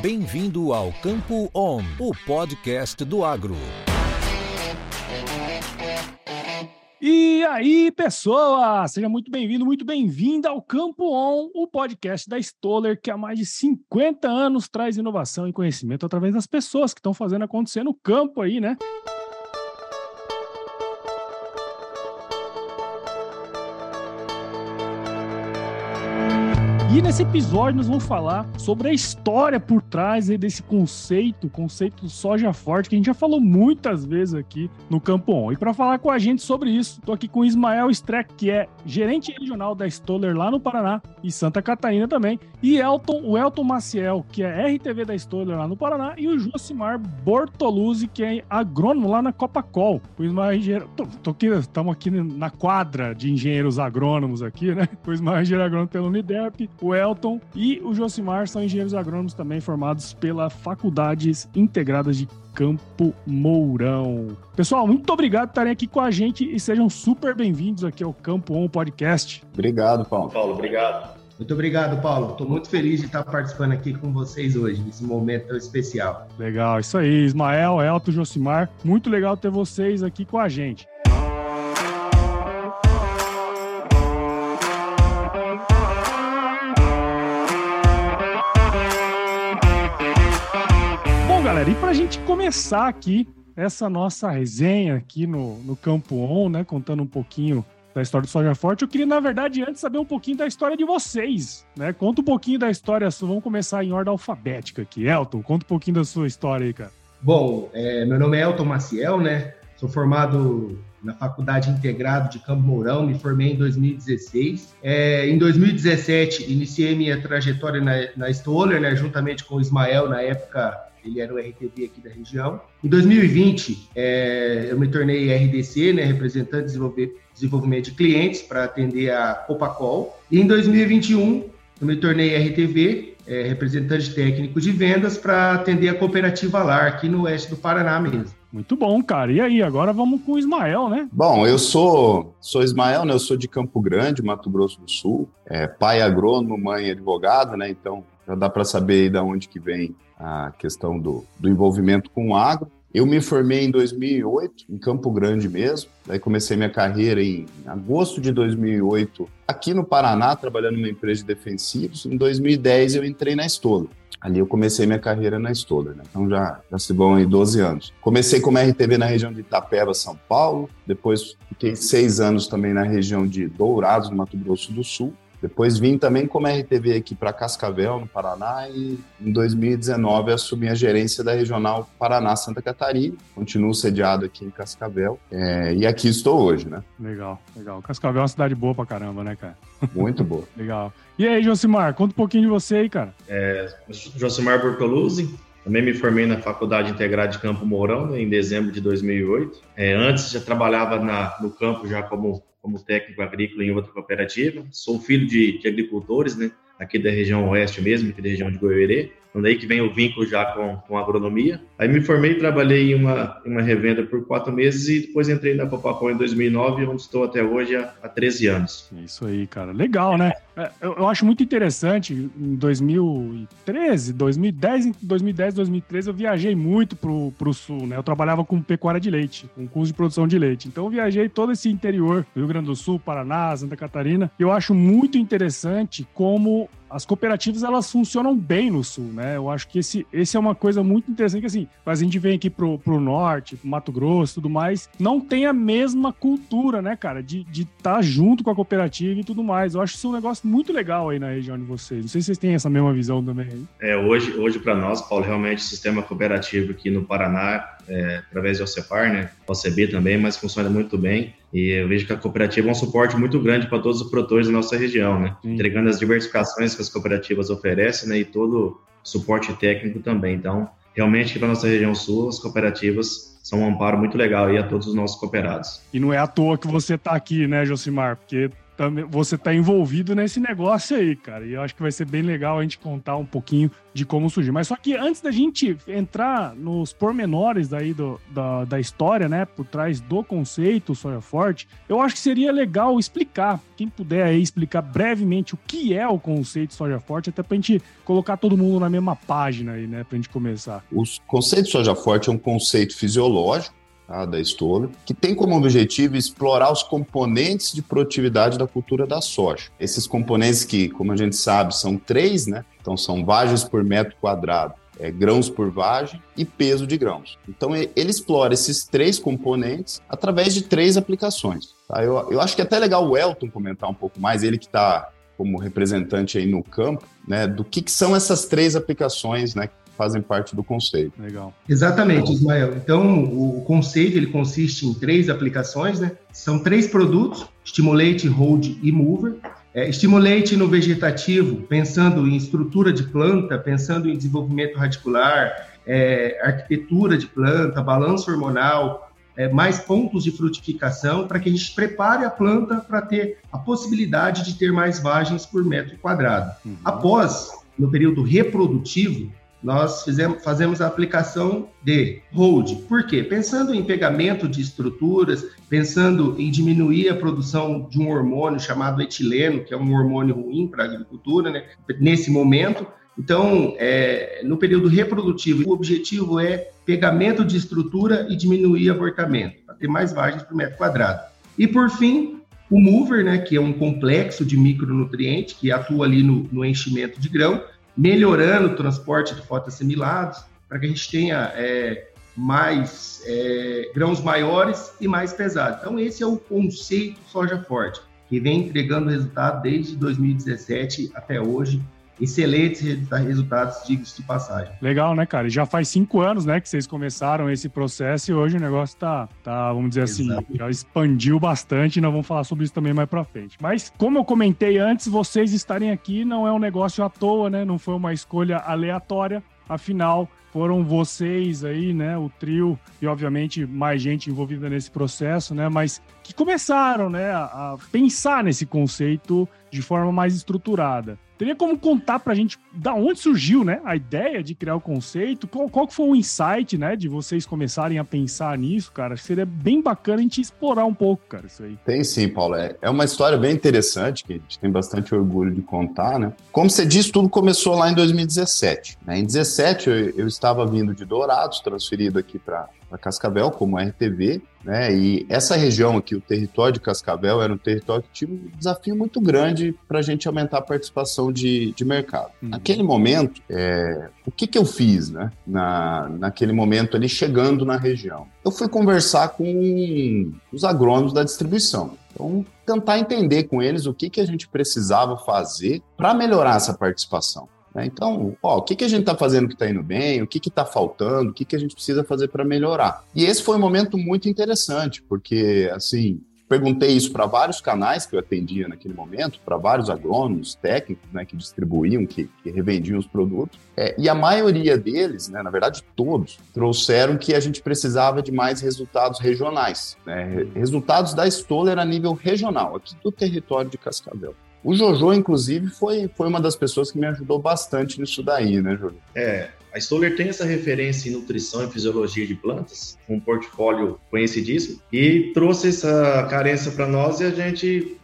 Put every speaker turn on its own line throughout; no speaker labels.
Bem-vindo ao Campo On, o podcast do agro.
E aí, pessoa! Seja muito bem-vindo, muito bem-vinda ao Campo On, o podcast da Stoller, que há mais de 50 anos traz inovação e conhecimento através das pessoas que estão fazendo acontecer no campo aí, né? E nesse episódio nós vamos falar sobre a história por trás desse conceito, conceito do soja forte, que a gente já falou muitas vezes aqui no Campo On. E para falar com a gente sobre isso, estou aqui com Ismael Streck, que é gerente regional da Stoller lá no Paraná e Santa Catarina também, e Elton, o Elton Maciel, que é RTV da Stoller lá no Paraná, e o Josimar Bortoluzzi, que é agrônomo lá na Copacol. O Ismael é engenheiro, estamos aqui na quadra de engenheiros agrônomos aqui, né? O Ismael é engenheiro agrônomo pelo Unidep, o Elton e o Josimar são engenheiros agrônomos também formados pela Faculdades Integradas de Campo Mourão. Pessoal, muito obrigado por estarem aqui com a gente e sejam super bem-vindos aqui ao Campo On Podcast.
Obrigado, Paulo.
Paulo, obrigado.
Muito obrigado, Paulo. Estou muito feliz de estar participando aqui com vocês hoje, nesse momento tão especial.
Legal, isso aí. Ismael, Elton, Josimar, muito legal ter vocês aqui com a gente. Galera, e para a gente começar aqui essa nossa resenha aqui no, no Campo On, né, contando um pouquinho da história do Soja Forte, eu queria, na verdade, antes saber um pouquinho da história de vocês, né? Conta um pouquinho da história sua, vamos começar em ordem alfabética aqui. Elton, conta um pouquinho da sua história aí, cara.
Bom, é, meu nome é Elton Maciel, né? Sou formado na Faculdade Integrado de Campo Mourão, me formei em 2016. É, em 2017, iniciei minha trajetória na, na Stoller, né, juntamente com o Ismael, na época ele era o RTV aqui da região. Em 2020, é, eu me tornei RDC, né, representante de desenvolvimento de clientes, para atender a Copacol. E em 2021, eu me tornei RTV, é, representante técnico de vendas, para atender a cooperativa LAR, aqui no oeste do Paraná mesmo.
Muito bom, cara. E aí, agora vamos com o Ismael, né?
Bom, eu sou, sou Ismael, né? Eu sou de Campo Grande, Mato Grosso do Sul. É, pai agrônomo, mãe advogado, né? Então, já dá para saber de onde que vem a questão do, do envolvimento com o agro. Eu me formei em 2008, em Campo Grande mesmo. Daí comecei minha carreira em agosto de 2008, aqui no Paraná, trabalhando numa empresa de defensivos. Em 2010 eu entrei na Stoller. Ali eu comecei minha carreira na Stoller, né? então já, já se vão aí 12 anos. Comecei como RTV na região de Itapeva, São Paulo, depois fiquei seis anos também na região de Dourados, no Mato Grosso do Sul. Depois vim também como RTV aqui para Cascavel, no Paraná, e em 2019 assumi a gerência da Regional Paraná-Santa Catarina. Continuo sediado aqui em Cascavel é, e aqui estou hoje, né?
Legal, legal. Cascavel é uma cidade boa pra caramba, né, cara?
Muito boa.
legal. E aí, Josimar, conta um pouquinho de você aí, cara.
É, Josimar Bortoluzzi, também me formei na Faculdade Integrada de Campo Mourão né, em dezembro de 2008. É, antes já trabalhava na, no campo já como como técnico agrícola em outra cooperativa. Sou filho de, de agricultores, né? Aqui da região oeste mesmo, aqui da região de Goiânia. Então daí que vem o vínculo já com, com a agronomia. Aí me formei e trabalhei em uma, em uma revenda por quatro meses e depois entrei na Copacol em 2009, onde estou até hoje há, há 13 anos.
Isso aí, cara. Legal, né? É, eu, eu acho muito interessante, em 2013, 2010, 2010, 2013, eu viajei muito pro, pro sul, né? Eu trabalhava com pecuária de leite, com curso de produção de leite. Então eu viajei todo esse interior, Rio Grande do Sul, Paraná, Santa Catarina. Eu acho muito interessante como as cooperativas elas funcionam bem no sul, né? Eu acho que esse, esse é uma coisa muito interessante, que assim, a gente vem aqui pro, pro norte, pro Mato Grosso tudo mais, não tem a mesma cultura, né, cara, de estar tá junto com a cooperativa e tudo mais. Eu acho isso um negócio muito legal aí na região de vocês. Não sei se vocês têm essa mesma visão também.
É, hoje, hoje para nós, Paulo, realmente o sistema cooperativo aqui no Paraná, é, através do OCEPAR, né, OCB também, mas funciona muito bem. E eu vejo que a cooperativa é um suporte muito grande para todos os produtores da nossa região, né? Sim. Entregando as diversificações que as cooperativas oferecem, né? E todo suporte técnico também. Então, realmente, para nossa região sul, as cooperativas são um amparo muito legal aí a todos os nossos cooperados.
E não é à toa que você está aqui, né, Josimar? Porque também, você tá envolvido nesse negócio aí, cara. E eu acho que vai ser bem legal a gente contar um pouquinho de como surgiu. Mas só que antes da gente entrar nos pormenores daí do, da, da história, né, por trás do conceito Soja Forte, eu acho que seria legal explicar, quem puder aí explicar brevemente o que é o conceito Soja Forte, até pra gente colocar todo mundo na mesma página aí, né, pra gente começar.
O conceito Soja Forte é um conceito fisiológico tá, da Stoller, que tem como objetivo explorar os componentes de produtividade da cultura da soja. Esses componentes que, como a gente sabe, são três, né? Então são vagens por metro quadrado, é, grãos por vagem e peso de grãos. Então ele explora esses três componentes através de três aplicações. Tá? Eu, eu acho que é até legal o Elton comentar um pouco mais, ele que está como representante aí no campo, né, do que, que são essas três aplicações, né, fazem parte do conceito.
Legal. Exatamente, Ismael. Então, o conceito ele consiste em três aplicações, né? São três produtos: Stimulate, Hold e Mover. É, estimulate no vegetativo, pensando em estrutura de planta, pensando em desenvolvimento radicular, é, arquitetura de planta, balanço hormonal, é, mais pontos de frutificação, para que a gente prepare a planta para ter a possibilidade de ter mais vagens por metro quadrado. Uhum. Após, no período reprodutivo, nós fizemos, fazemos a aplicação de hold. Por quê? Pensando em pegamento de estruturas, pensando em diminuir a produção de um hormônio chamado etileno, que é um hormônio ruim para a agricultura, né? nesse momento. Então, é, no período reprodutivo, o objetivo é pegamento de estrutura e diminuir abortamento, para ter mais vagens por metro quadrado. E, por fim, o mover, né, que é um complexo de micronutrientes que atua ali no, no enchimento de grão, melhorando o transporte de fotoassimilados, para que a gente tenha é, mais é, grãos maiores e mais pesados. Então, esse é o conceito soja forte, que vem entregando resultado desde 2017 até hoje, excelentes resultados, diga-se de passagem.
Legal, né, cara? Já faz cinco anos, né, que vocês começaram esse processo e hoje o negócio tá, tá vamos dizer assim, Exato. já expandiu bastante nós vamos falar sobre isso também mais pra frente. Mas, como eu comentei antes, vocês estarem aqui não é um negócio à toa, né? Não foi uma escolha aleatória. Afinal, foram vocês aí, né, o trio e obviamente mais gente envolvida nesse processo, né, mas que começaram, né, a pensar nesse conceito de forma mais estruturada. Teria como contar pra gente da onde surgiu, né, a ideia de criar o conceito? Qual, qual foi o insight, né, de vocês começarem a pensar nisso, cara? Seria bem bacana a gente explorar um pouco, cara, isso aí.
Tem sim, Paulo. É, é uma história bem interessante, que a gente tem bastante orgulho de contar, né? Como você disse, tudo começou lá em 2017. Né? Em 2017, eu, eu estava vindo de Dourados, transferido aqui para para Cascavel, como RTV, né? E essa região aqui, o território de Cascavel, era um território que tinha um desafio muito grande para a gente aumentar a participação de, de mercado. Uhum. Naquele momento, é, o que, que eu fiz, né? Na, naquele momento ali, chegando na região? Eu fui conversar com os agrônomos da distribuição. Então, tentar entender com eles o que, que a gente precisava fazer para melhorar essa participação. Né? Então, ó, o que, que a gente está fazendo que está indo bem, o que está faltando, o que, que a gente precisa fazer para melhorar. E esse foi um momento muito interessante, porque, assim, perguntei isso para vários canais que eu atendia naquele momento, para vários agrônomos, técnicos, né, que distribuíam, que, que revendiam os produtos, é, e a maioria deles, né, na verdade todos, trouxeram que a gente precisava de mais resultados regionais, né, resultados da Stoller a nível regional, aqui do território de Cascavel. O Jojo, inclusive, foi, foi uma das pessoas que me ajudou bastante nisso daí, né, Jojo?
É, a Stoller tem essa referência em nutrição e fisiologia de plantas, um portfólio conhecidíssimo, e trouxe essa carência para nós e a gente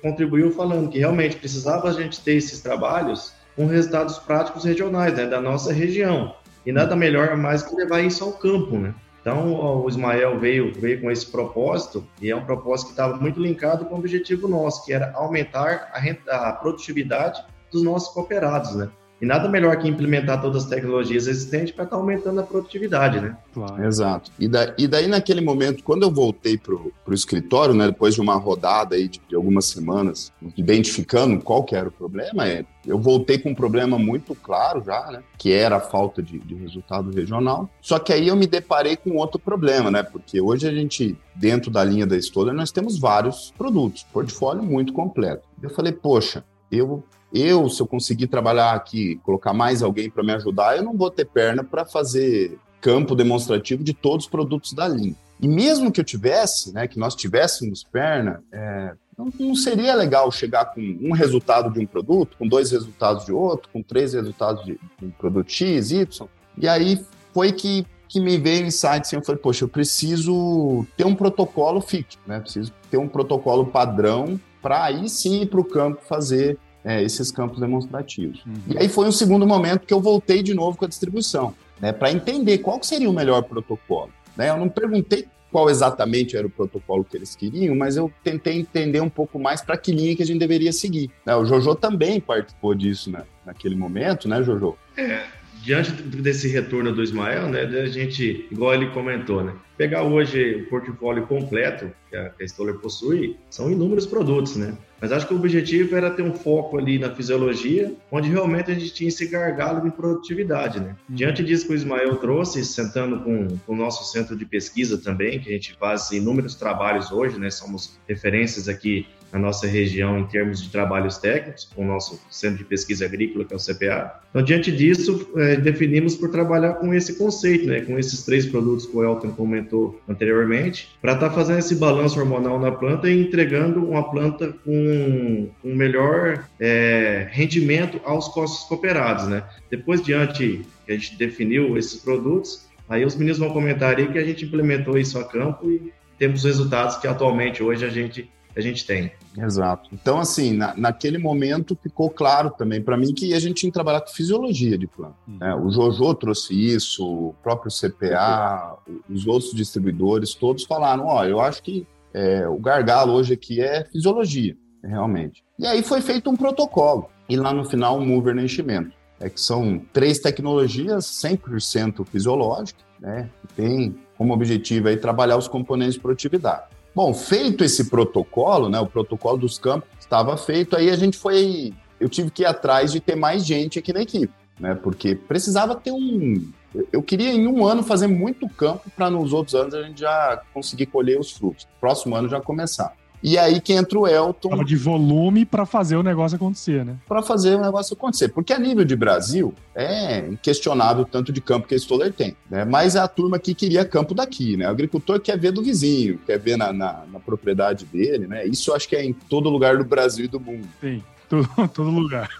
contribuiu falando que realmente precisava a gente ter esses trabalhos com resultados práticos regionais, né, da nossa região. E nada melhor mais que levar isso ao campo, né? Então, o Ismael veio, veio com esse propósito, e é um propósito que estava muito linkado com o objetivo nosso, que era aumentar a, renta, a produtividade dos nossos cooperados, né? E nada melhor que implementar todas as tecnologias existentes para estar tá aumentando a produtividade, né?
Claro. Exato. E, da, e daí, naquele momento, quando eu voltei para o escritório, né, depois de uma rodada aí de, de, algumas semanas, identificando qual que era o problema, é, eu voltei com um problema muito claro já, né, que era a falta de, de resultado regional. Só que aí eu me deparei com outro problema, né, porque hoje a gente, dentro da linha da Stoller, nós temos vários produtos, portfólio muito completo. Eu falei, poxa, eu eu, se eu conseguir trabalhar aqui, colocar mais alguém para me ajudar, eu não vou ter perna para fazer campo demonstrativo de todos os produtos da linha. E mesmo que eu tivesse, né, que nós tivéssemos perna, é, não, não, seria legal chegar com um resultado de um produto, com dois resultados de outro, com três resultados de um produto X, Y. E aí foi que, que me veio o insight, assim, eu falei, poxa, eu preciso ter um protocolo fixo, né? Preciso ter um protocolo padrão para aí sim ir para o campo fazer é, esses campos demonstrativos. Uhum. E aí foi um segundo momento que eu voltei de novo com a distribuição, né, para entender qual seria o melhor protocolo. Né? Eu não perguntei qual exatamente era o protocolo que eles queriam, mas eu tentei entender um pouco mais para que linha que a gente deveria seguir. Né? O Jojo também participou disso né? naquele momento, né, Jojo?
É, diante desse retorno do Ismael, né, a gente, igual ele comentou, né, pegar hoje o portfólio completo que a, que a Stoller possui, são inúmeros produtos, né? Mas acho que o objetivo era ter um foco ali na fisiologia, onde realmente a gente tinha esse gargalo de produtividade, né? Uhum. Diante disso que o Ismael trouxe, sentando com, com o nosso centro de pesquisa também, que a gente faz inúmeros trabalhos hoje, né? Somos referências aqui na nossa região em termos de trabalhos técnicos, com o nosso Centro de Pesquisa Agrícola, que é o CPA. Então, diante disso, é, definimos por trabalhar com esse conceito, né, com esses três produtos que o Elton comentou anteriormente, para estar tá fazendo esse balanço hormonal na planta e entregando uma planta com um melhor é, rendimento aos costos cooperados. Né? Depois, diante que a gente definiu esses produtos, aí os meninos vão comentar aí que a gente implementou isso a campo e temos resultados que atualmente hoje a gente a gente tem.
Exato. Então, assim, na, naquele momento ficou claro também para mim que a gente tinha que trabalhar com fisiologia de plano. Uhum. Né? O Jojo trouxe isso, o próprio CPA, os outros distribuidores, todos falaram: ó, eu acho que é, o gargalo hoje aqui é fisiologia, realmente. E aí foi feito um protocolo, e lá no final um mover no enchimento. É que são três tecnologias 100% fisiológicas, né? Que tem como objetivo aí trabalhar os componentes de produtividade. Bom, feito esse protocolo, né, o protocolo dos campos estava feito, aí a gente foi, eu tive que ir atrás de ter mais gente aqui na equipe, né, porque precisava ter um, eu queria em um ano fazer muito campo para nos outros anos a gente já conseguir colher os frutos. Próximo ano já começar. E aí que entra o Elton.
De volume para fazer o negócio acontecer, né?
Para fazer o negócio acontecer. Porque a nível de Brasil, é inquestionável tanto de campo que a Stoller tem. Né? Mas é a turma que queria campo daqui, né? O agricultor quer ver do vizinho, quer ver na, na, na propriedade dele, né? Isso eu acho que é em todo lugar do Brasil e do mundo.
Sim. Todo, todo lugar.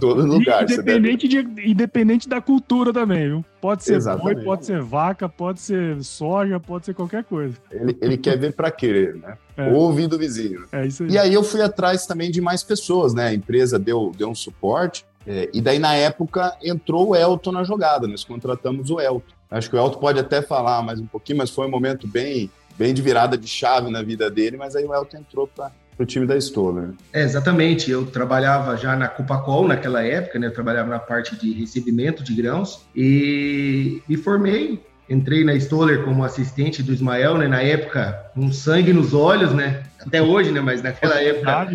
Todo lugar.
Independente, deve... de, independente da cultura também, viu? Pode ser Exatamente. boi, pode ser vaca, pode ser soja, pode ser qualquer coisa.
Ele, ele quer ver para querer, né? É. Ouvir do vizinho.
É isso aí.
E aí eu fui atrás também de mais pessoas, né? A empresa deu, deu um suporte. É, e daí, na época, entrou o Elton na jogada. Nós contratamos o Elton. Acho que o Elton pode até falar mais um pouquinho, mas foi um momento bem, bem de virada de chave na vida dele. Mas aí o Elton entrou para para o time da Stoller.
É, exatamente. Eu trabalhava já na Cupacol naquela época, né? Eu trabalhava na parte de recebimento de grãos e me formei. Entrei na Stoller como assistente do Ismael, né? Na época, com sangue nos olhos, né? Até hoje, né? Mas naquela época,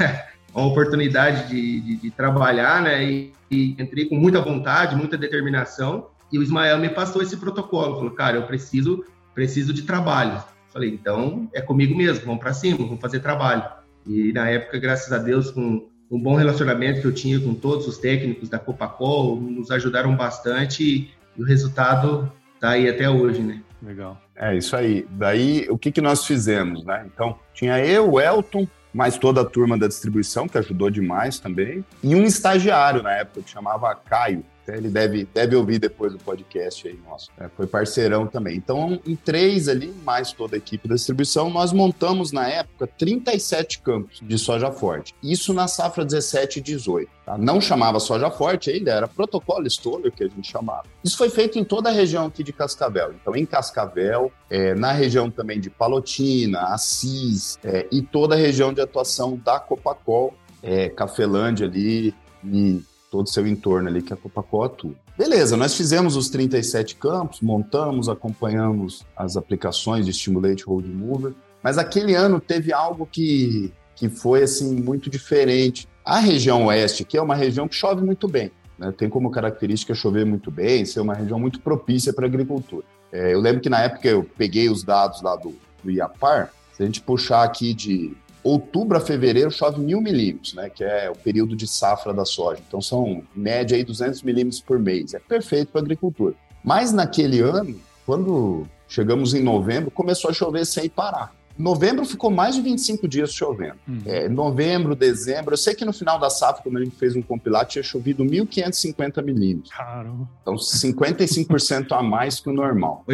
uma oportunidade de, de, de trabalhar, né? E, e entrei com muita vontade, muita determinação. E o Ismael me passou esse protocolo. Falou, cara, eu preciso, preciso de trabalho Falei, então é comigo mesmo, vamos para cima, vamos fazer trabalho. E na época, graças a Deus, com um bom relacionamento que eu tinha com todos os técnicos da Copacol, nos ajudaram bastante e, o resultado está aí até hoje, né?
Legal.
É isso aí. Daí, o que, que nós fizemos, né? Então, tinha eu, o Elton, mais toda a turma da distribuição, que ajudou demais também, e um estagiário na época que chamava Caio. Ele deve, deve ouvir depois do podcast aí nosso. É, foi parceirão também. Então, em três ali, mais toda a equipe da distribuição, nós montamos na época 37 campos de soja forte. Isso na safra 17 e 18. Tá? Não chamava soja forte ainda, era protocolo Stoller que a gente chamava. Isso foi feito em toda a região aqui de Cascavel. Então, em Cascavel, é, na região também de Palotina, Assis é, e toda a região de atuação da Copacol, é, Cafelândia ali e todo o seu entorno ali que a Copacol atua. Beleza, nós fizemos os 37 campos, montamos, acompanhamos as aplicações de Stimulate Hold Mover, mas aquele ano teve algo que, que foi assim muito diferente. A região oeste, que é uma região que chove muito bem, né? tem como característica chover muito bem, ser uma região muito propícia para a agricultura. É, eu lembro que na época eu peguei os dados lá do, do IAPAR, se a gente puxar aqui de outubro a fevereiro chove mil milímetros, né, que é o período de safra da soja. Então são em média aí 200 milímetros por mês. É perfeito para agricultura. Mas naquele ano, quando chegamos em novembro, começou a chover sem parar. Novembro ficou mais de 25 dias chovendo. Uhum. É, novembro, dezembro. Eu sei que no final da safra, quando a gente fez um compilado, tinha chovido 1.550 milímetros. Caramba. Então, 55% a mais que o normal.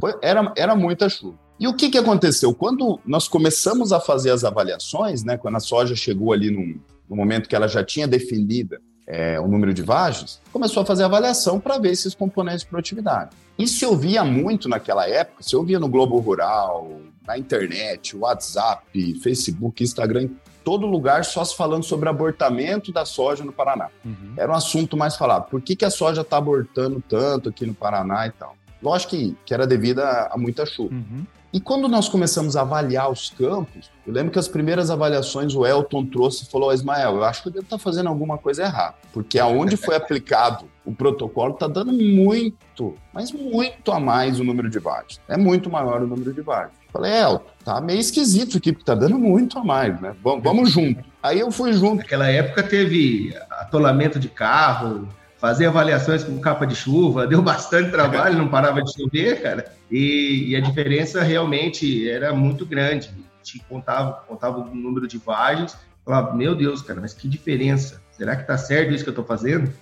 Foi, era, era muita chuva. E o que, que aconteceu? Quando nós começamos a fazer as avaliações, né, quando a soja chegou ali no, no momento que ela já tinha definida é, o número de vagens, começou a fazer avaliação para ver esses componentes de produtividade. E se ouvia muito naquela época, se ouvia no Globo Rural, na internet, WhatsApp, Facebook, Instagram, todo lugar só se falando sobre abortamento da soja no Paraná. Uhum. Era um assunto mais falado. Por que, que a soja está abortando tanto aqui no Paraná e tal? Lógico que, que era devido a, a muita chuva. Uhum. E quando nós começamos a avaliar os campos, eu lembro que as primeiras avaliações o Elton trouxe e falou: Ismael, eu acho que eu devo estar fazendo alguma coisa errada, porque aonde foi aplicado o protocolo está dando muito, mas muito a mais o número de vagens. É muito maior o número de vagens. Falei, Elton, tá meio esquisito aqui, porque tá dando muito a mais, né? Vamos, vamos junto. Aí eu fui junto.
Naquela época teve atolamento de carro, fazer avaliações com capa de chuva, deu bastante trabalho, não parava de chover, cara. E, e a diferença realmente era muito grande. Te contava, contava o número de vagens, falava, meu Deus, cara, mas que diferença. Será que tá certo isso que eu tô fazendo?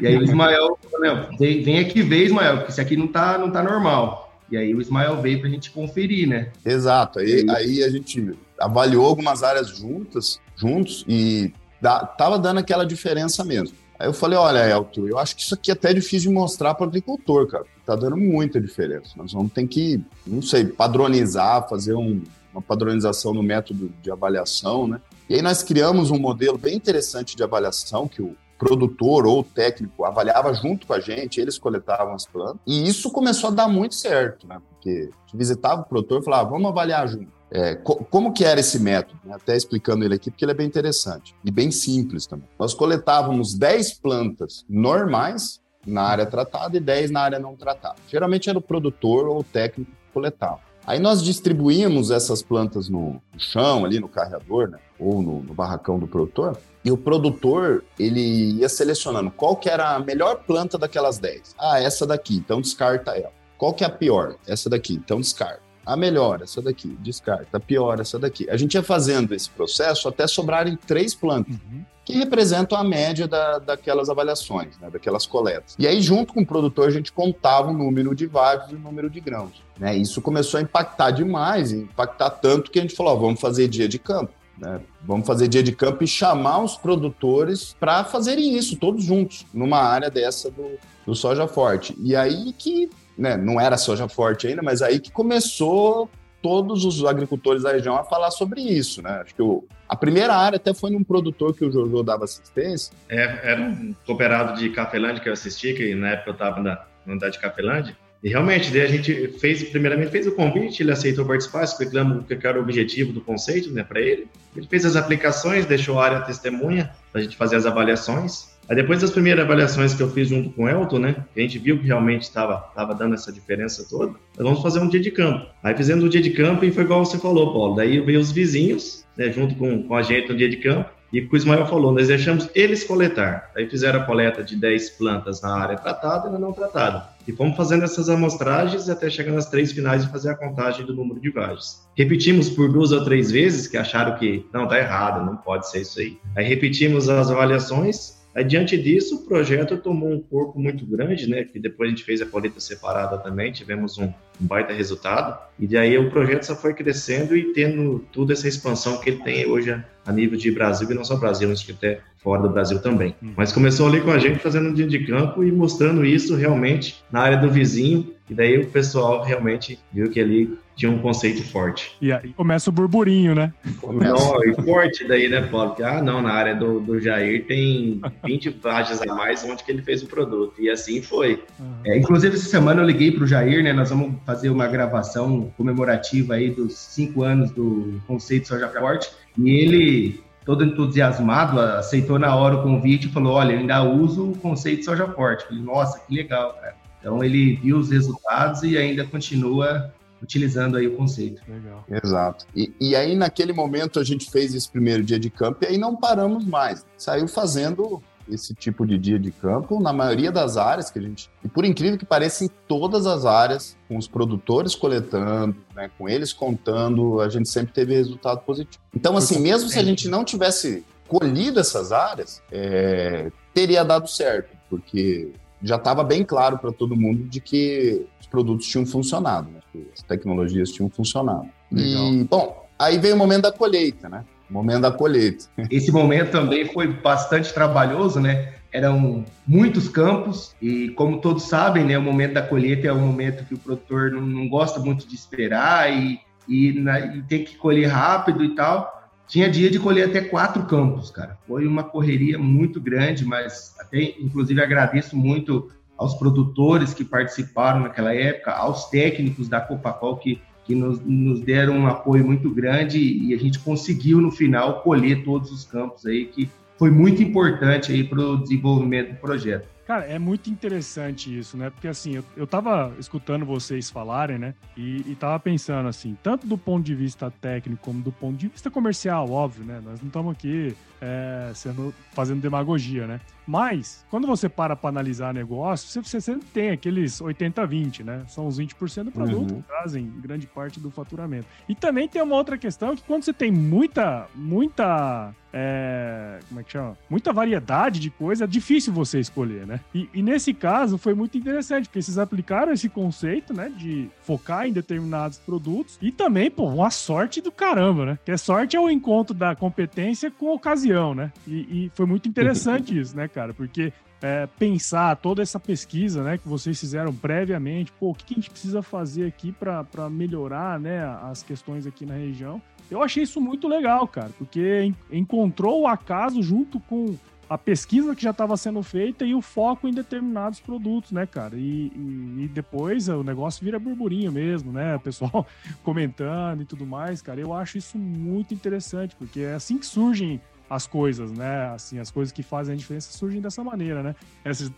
e aí o Ismael falou, vem, vem aqui ver, Ismael, porque isso aqui não tá, não tá normal. E aí o Ismael veio para a gente conferir, né?
Exato. Aí, aí a gente avaliou algumas áreas juntas, juntos, e da, tava dando aquela diferença mesmo. Aí eu falei, olha, Elton, eu acho que isso aqui é até difícil de mostrar para o agricultor, cara. Tá dando muita diferença. Nós vamos ter que, não sei, padronizar, fazer um, uma padronização no método de avaliação, né? E aí nós criamos um modelo bem interessante de avaliação que o produtor ou técnico avaliava junto com a gente, eles coletavam as plantas. E isso começou a dar muito certo, né? Porque visitava o produtor e falava, vamos avaliar junto. É, co como que era esse método? Né? Até explicando ele aqui, porque ele é bem interessante e bem simples também. Nós coletávamos 10 plantas normais na área tratada e 10 na área não tratada. Geralmente era o produtor ou o técnico que coletava. Aí nós distribuímos essas plantas no chão, ali no carreador, né? ou no, no, barracão do produtor, e o produtor ele ia selecionando qual que era a melhor planta daquelas 10. Ah, essa daqui, então descarta ela. Qual que é a pior? Essa daqui, então descarta. A melhor, essa daqui, descarta. A pior, essa daqui. A gente ia fazendo esse processo até sobrarem três plantas, uhum. que representam a média da, daquelas avaliações, né, daquelas coletas. E aí, junto com o produtor, a gente contava o número de vagens e o número de grãos. Né? Isso começou a impactar demais, impactar tanto que a gente falou: ó, vamos fazer dia de campo. Né? Vamos fazer dia de campo e chamar os produtores para fazerem isso, todos juntos, numa área dessa do, do soja forte. E aí que né, não era soja forte ainda, mas aí que começou todos os agricultores da região a falar sobre isso, né? Acho que o, a primeira área até foi num produtor que o Jojo dava assistência.
É, era um cooperado de Cafelândia que eu assisti, que na época eu estava na, unidade de Cafelândia, e realmente, daí a gente fez, primeiramente fez o convite, ele aceitou participar, explicamos o que era o objetivo do conceito, né, para ele. Ele fez as aplicações, deixou a área testemunha para a gente fazer as avaliações. Aí depois das primeiras avaliações que eu fiz junto com o Elton, né, que a gente viu que realmente estava tava dando essa diferença toda, nós vamos fazer um dia de campo. Aí fizemos um dia de campo e foi igual você falou, Paulo. Daí veio os vizinhos, né, junto com, com a gente no dia de campo, e o Ismael falou, nós deixamos eles coletar. Aí fizeram a coleta de 10 plantas na área tratada e na não tratada. E fomos fazendo essas amostragens até chegar nas três finais e fazer a contagem do número de vagens. Repetimos por duas ou três vezes, que acharam que não, tá errado, não pode ser isso aí. Aí repetimos as avaliações Adiante disso, o projeto tomou um corpo muito grande, né? Que depois a gente fez a colheita separada também, tivemos um, um baita resultado. E daí o projeto só foi crescendo e tendo toda essa expansão que ele tem hoje a nível de Brasil e não só Brasil, acho que até fora do Brasil também. Hum. Mas começou ali com a gente fazendo um dia de campo e mostrando isso realmente na área do vizinho. E daí o pessoal realmente viu que ali tinha um conceito forte.
E aí começa o burburinho, né?
Não, e forte daí, né, Paulo? Que, ah, não, na área do, do Jair tem 20 páginas a mais onde que ele fez o produto. E assim foi.
É, inclusive, essa semana eu liguei para o Jair, né? Nós vamos fazer uma gravação comemorativa aí dos cinco anos do conceito Soja Forte. E ele, todo entusiasmado, aceitou na hora o convite e falou: Olha, eu ainda uso o conceito Soja Forte. Falei, Nossa, que legal, cara. Então ele viu os resultados e ainda continua utilizando aí o conceito.
Legal. Exato. E, e aí, naquele momento, a gente fez esse primeiro dia de campo e aí não paramos mais. Saiu fazendo esse tipo de dia de campo na maioria das áreas que a gente. E por incrível que pareça, em todas as áreas, com os produtores coletando, né, com eles contando, a gente sempre teve resultado positivo. Então, assim, mesmo se a gente não tivesse colhido essas áreas, é, teria dado certo, porque já estava bem claro para todo mundo de que os produtos tinham funcionado, né? as tecnologias tinham funcionado. Legal. E, bom, aí veio o momento da colheita, né? O momento da colheita.
Esse momento também foi bastante trabalhoso, né? Eram muitos campos e, como todos sabem, né, o momento da colheita é um momento que o produtor não, não gosta muito de esperar e, e, na, e tem que colher rápido e tal. Tinha dia de colher até quatro campos, cara. Foi uma correria muito grande, mas até, inclusive, agradeço muito aos produtores que participaram naquela época, aos técnicos da Copacol que, que nos, nos deram um apoio muito grande e a gente conseguiu, no final, colher todos os campos aí, que foi muito importante aí para o desenvolvimento do projeto.
Cara, é muito interessante isso, né? Porque assim, eu, eu tava escutando vocês falarem, né? E, e tava pensando assim, tanto do ponto de vista técnico como do ponto de vista comercial, óbvio, né? Nós não estamos aqui é, sendo, fazendo demagogia, né? Mas, quando você para para analisar negócio, você, você sempre tem aqueles 80-20, né? São os 20% do produto uhum. que trazem grande parte do faturamento. E também tem uma outra questão que quando você tem muita, muita é, como é que chama? Muita variedade de coisa, é difícil você escolher, né? E, e, nesse caso foi muito interessante, porque vocês aplicaram esse conceito, né, de focar em determinados produtos e também, pô, uma sorte do caramba, né? Que a sorte é o encontro da competência com a ocasião, né? E, e foi muito interessante isso, né, cara? Porque é, pensar toda essa pesquisa né, que vocês fizeram previamente, pô, o que, a gente precisa fazer aqui para melhorar né, as questões aqui na região. Eu achei isso muito legal, cara, porque encontrou o acaso junto com a pesquisa que já estava sendo feita e o foco em determinados produtos, né, cara? E, e, e, depois o negócio vira burburinho mesmo, né? O pessoal comentando e tudo mais, cara. Eu acho isso muito interessante, porque é assim que surgem as coisas, né? Assim, as coisas que fazem a diferença surgem dessa maneira, né?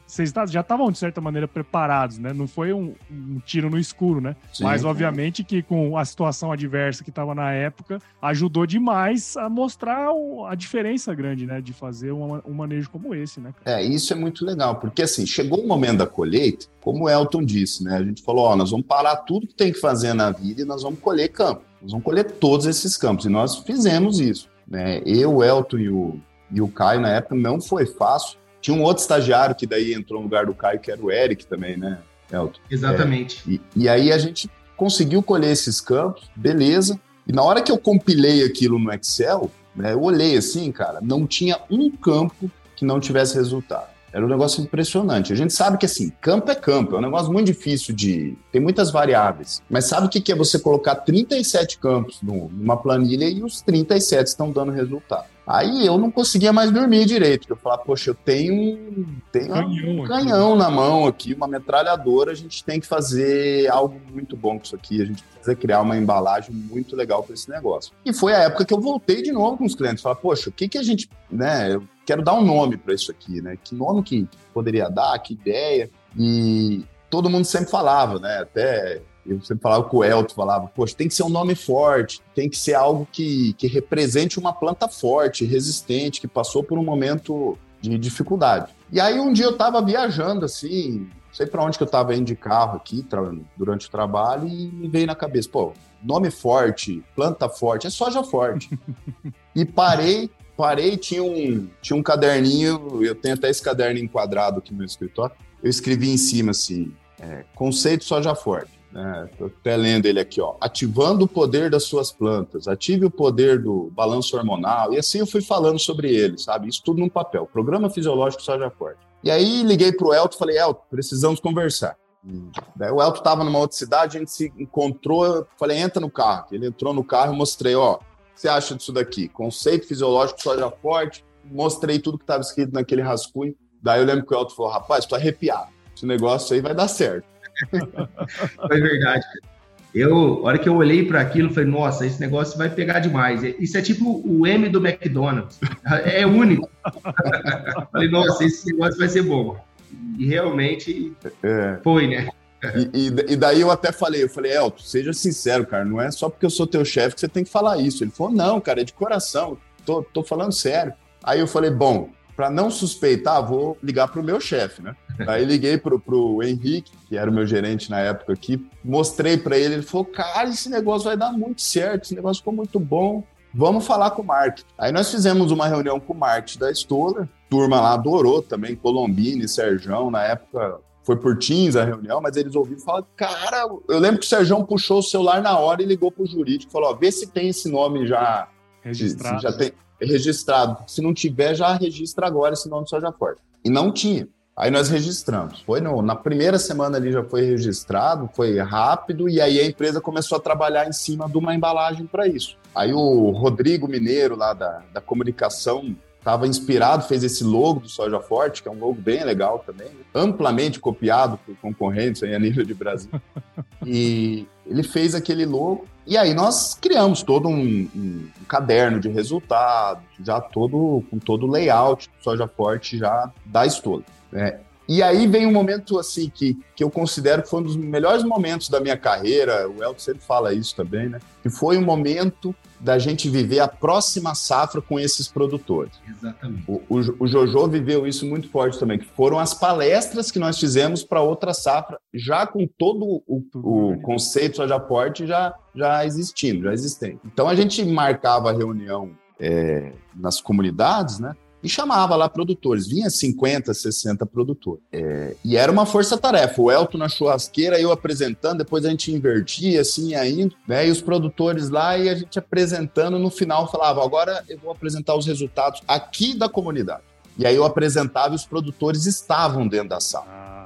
Vocês já estavam, de certa maneira, preparados, né? Não foi um, um tiro no escuro, né? Sim, Mas, obviamente, que com a situação adversa que estava na época, ajudou demais a mostrar a diferença grande, né? De fazer um, um manejo como esse, né?
É, isso é muito legal, porque, assim, chegou o momento da colheita, como o Elton disse, né? A gente falou, ó, nós vamos parar tudo que tem que fazer na vida e nós vamos colher campo. Nós vamos colher todos esses campos. E nós fizemos isso. Né? Eu, o Elton e o, e o Caio, na época, não foi fácil. Tinha um outro estagiário que daí entrou no lugar do Caio, que era o Eric também, né, Elton?
Exatamente.
É, e, e aí a gente conseguiu colher esses campos, beleza. E na hora que eu compilei aquilo no Excel, né, eu olhei assim, cara, não tinha um campo que não tivesse resultado. Era um negócio impressionante. A gente sabe que, assim, campo é campo, é um negócio muito difícil de. Tem muitas variáveis. Mas sabe o que é você colocar 37 campos numa planilha e os 37 estão dando resultado? Aí eu não conseguia mais dormir direito. Eu falava, poxa, eu tenho, tenho canhão um canhão na mão aqui, uma metralhadora, a gente tem que fazer algo muito bom com isso aqui, a gente precisa criar uma embalagem muito legal para esse negócio. E foi a época que eu voltei de novo com os clientes, falar, poxa, o que que a gente, né, eu quero dar um nome para isso aqui, né? Que nome que poderia dar, que ideia? E todo mundo sempre falava, né? Até eu sempre falava com o Elton, falava, poxa, tem que ser um nome forte, tem que ser algo que, que represente uma planta forte, resistente, que passou por um momento de dificuldade. E aí um dia eu estava viajando assim, não sei para onde que eu estava indo de carro aqui durante o trabalho e me veio na cabeça, pô, nome forte, planta forte, é soja forte. e parei, parei, tinha um, tinha um caderninho, eu tenho até esse caderno enquadrado aqui no meu escritório, eu escrevi em cima assim, é, conceito soja forte. Estou né? até lendo ele aqui, ó. Ativando o poder das suas plantas, ative o poder do balanço hormonal. E assim eu fui falando sobre ele, sabe? Isso tudo num papel. Programa Fisiológico Soja Forte. E aí liguei para o Elton e falei, Elton, precisamos conversar. Daí o Elton estava numa outra cidade, a gente se encontrou, falei, entra no carro. Ele entrou no carro e mostrei, ó, você acha disso daqui? Conceito fisiológico soja forte, mostrei tudo que estava escrito naquele rascunho. Daí eu lembro que o Elton falou, rapaz, tô arrepiado. Esse negócio aí vai dar certo.
Foi verdade. Eu, a hora que eu olhei para aquilo, falei, nossa, esse negócio vai pegar demais. Isso é tipo o M do McDonald's. É único. falei, nossa, esse negócio vai ser bom. E realmente é. foi, né?
E, e, e, daí eu até falei, eu falei, Elton, seja sincero, cara, não é só porque eu sou teu chefe que você tem que falar isso. Ele falou, não, cara, é de coração, tô, tô falando sério. Aí eu falei, bom, para não suspeitar, vou ligar para o meu chefe, né? Aí liguei para o Henrique, que era o meu gerente na época aqui, mostrei para ele, ele falou, cara, esse negócio vai dar muito certo, esse negócio ficou muito bom, vamos falar com o marketing. Aí nós fizemos uma reunião com o marketing da Stoller, turma lá adorou também, Colombini, Serjão, na época foi por Teams a reunião, mas eles ouviram e falaram, cara, eu lembro que o Serjão puxou o celular na hora e ligou para o jurídico, falou, ó, vê se tem esse nome já registrado. já tem registrado. Se não tiver, já registra agora esse nome Soja Forte. E não tinha. Aí nós registramos. Foi no, na primeira semana ali já foi registrado, foi rápido, e aí a empresa começou a trabalhar em cima de uma embalagem para isso. Aí o Rodrigo Mineiro, lá da, da comunicação, estava inspirado, fez esse logo do Soja Forte, que é um logo bem legal também, amplamente copiado por concorrentes aí a nível de Brasil. e ele fez aquele logo, e aí nós criamos todo um, um, um caderno de resultados, já todo com todo o layout do Soja Forte já da Stola. Né? E aí vem um momento assim que, que eu considero que foi um dos melhores momentos da minha carreira, o Elton sempre fala isso também, né? Que foi um momento da gente viver a próxima safra com esses produtores.
Exatamente.
O, o, o Jojo viveu isso muito forte também, que foram as palestras que nós fizemos para outra safra, já com todo o, o conceito Sojaporte já, já existindo, já existente. Então a gente marcava a reunião é, nas comunidades, né? E chamava lá produtores. Vinha 50, 60 produtores. É, e era uma força-tarefa. O Elton na churrasqueira, eu apresentando, depois a gente invertia, assim, ainda, né? E os produtores lá e a gente apresentando. No final, falava: agora eu vou apresentar os resultados aqui da comunidade. E aí eu apresentava e os produtores estavam dentro da sala.